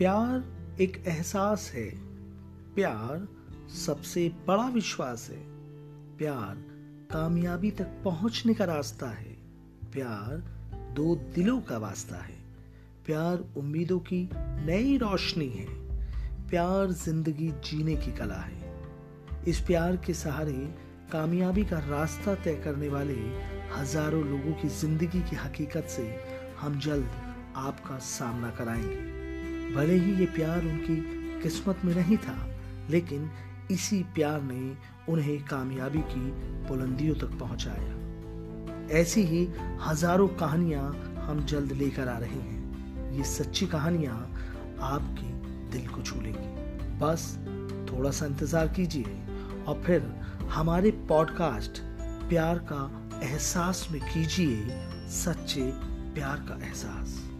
प्यार एक एहसास है। प्यार सबसे बड़ा विश्वास है। प्यार कामयाबी तक पहुँचने का रास्ता है। प्यार दो दिलों का वास्ता है। प्यार उम्मीदों की नई रोशनी है। प्यार ज़िंदगी जीने की कला है। इस प्यार के सहारे कामयाबी का रास्ता तय करने वाले हज़ारों लोगों की ज़िंदगी की हकीकत से हम जल्द आपका सामना कराएँगे। भले ही ये प्यार उनकी किस्मत में नहीं था, लेकिन इसी प्यार ने उन्हें कामयाबी की बुलंदियों तक पहुँचाया। ऐसी ही हज़ारों कहानियाँ हम जल्द लेकर आ रहे हैं। ये सच्ची कहानियाँ आपके दिल को छू लेंगी बस थोड़ा सा इंतज़ार कीजिए और फिर हमारे पॉडकास्ट प्यार का एहसास में कीजिए सच्चे प्यार का एहसास।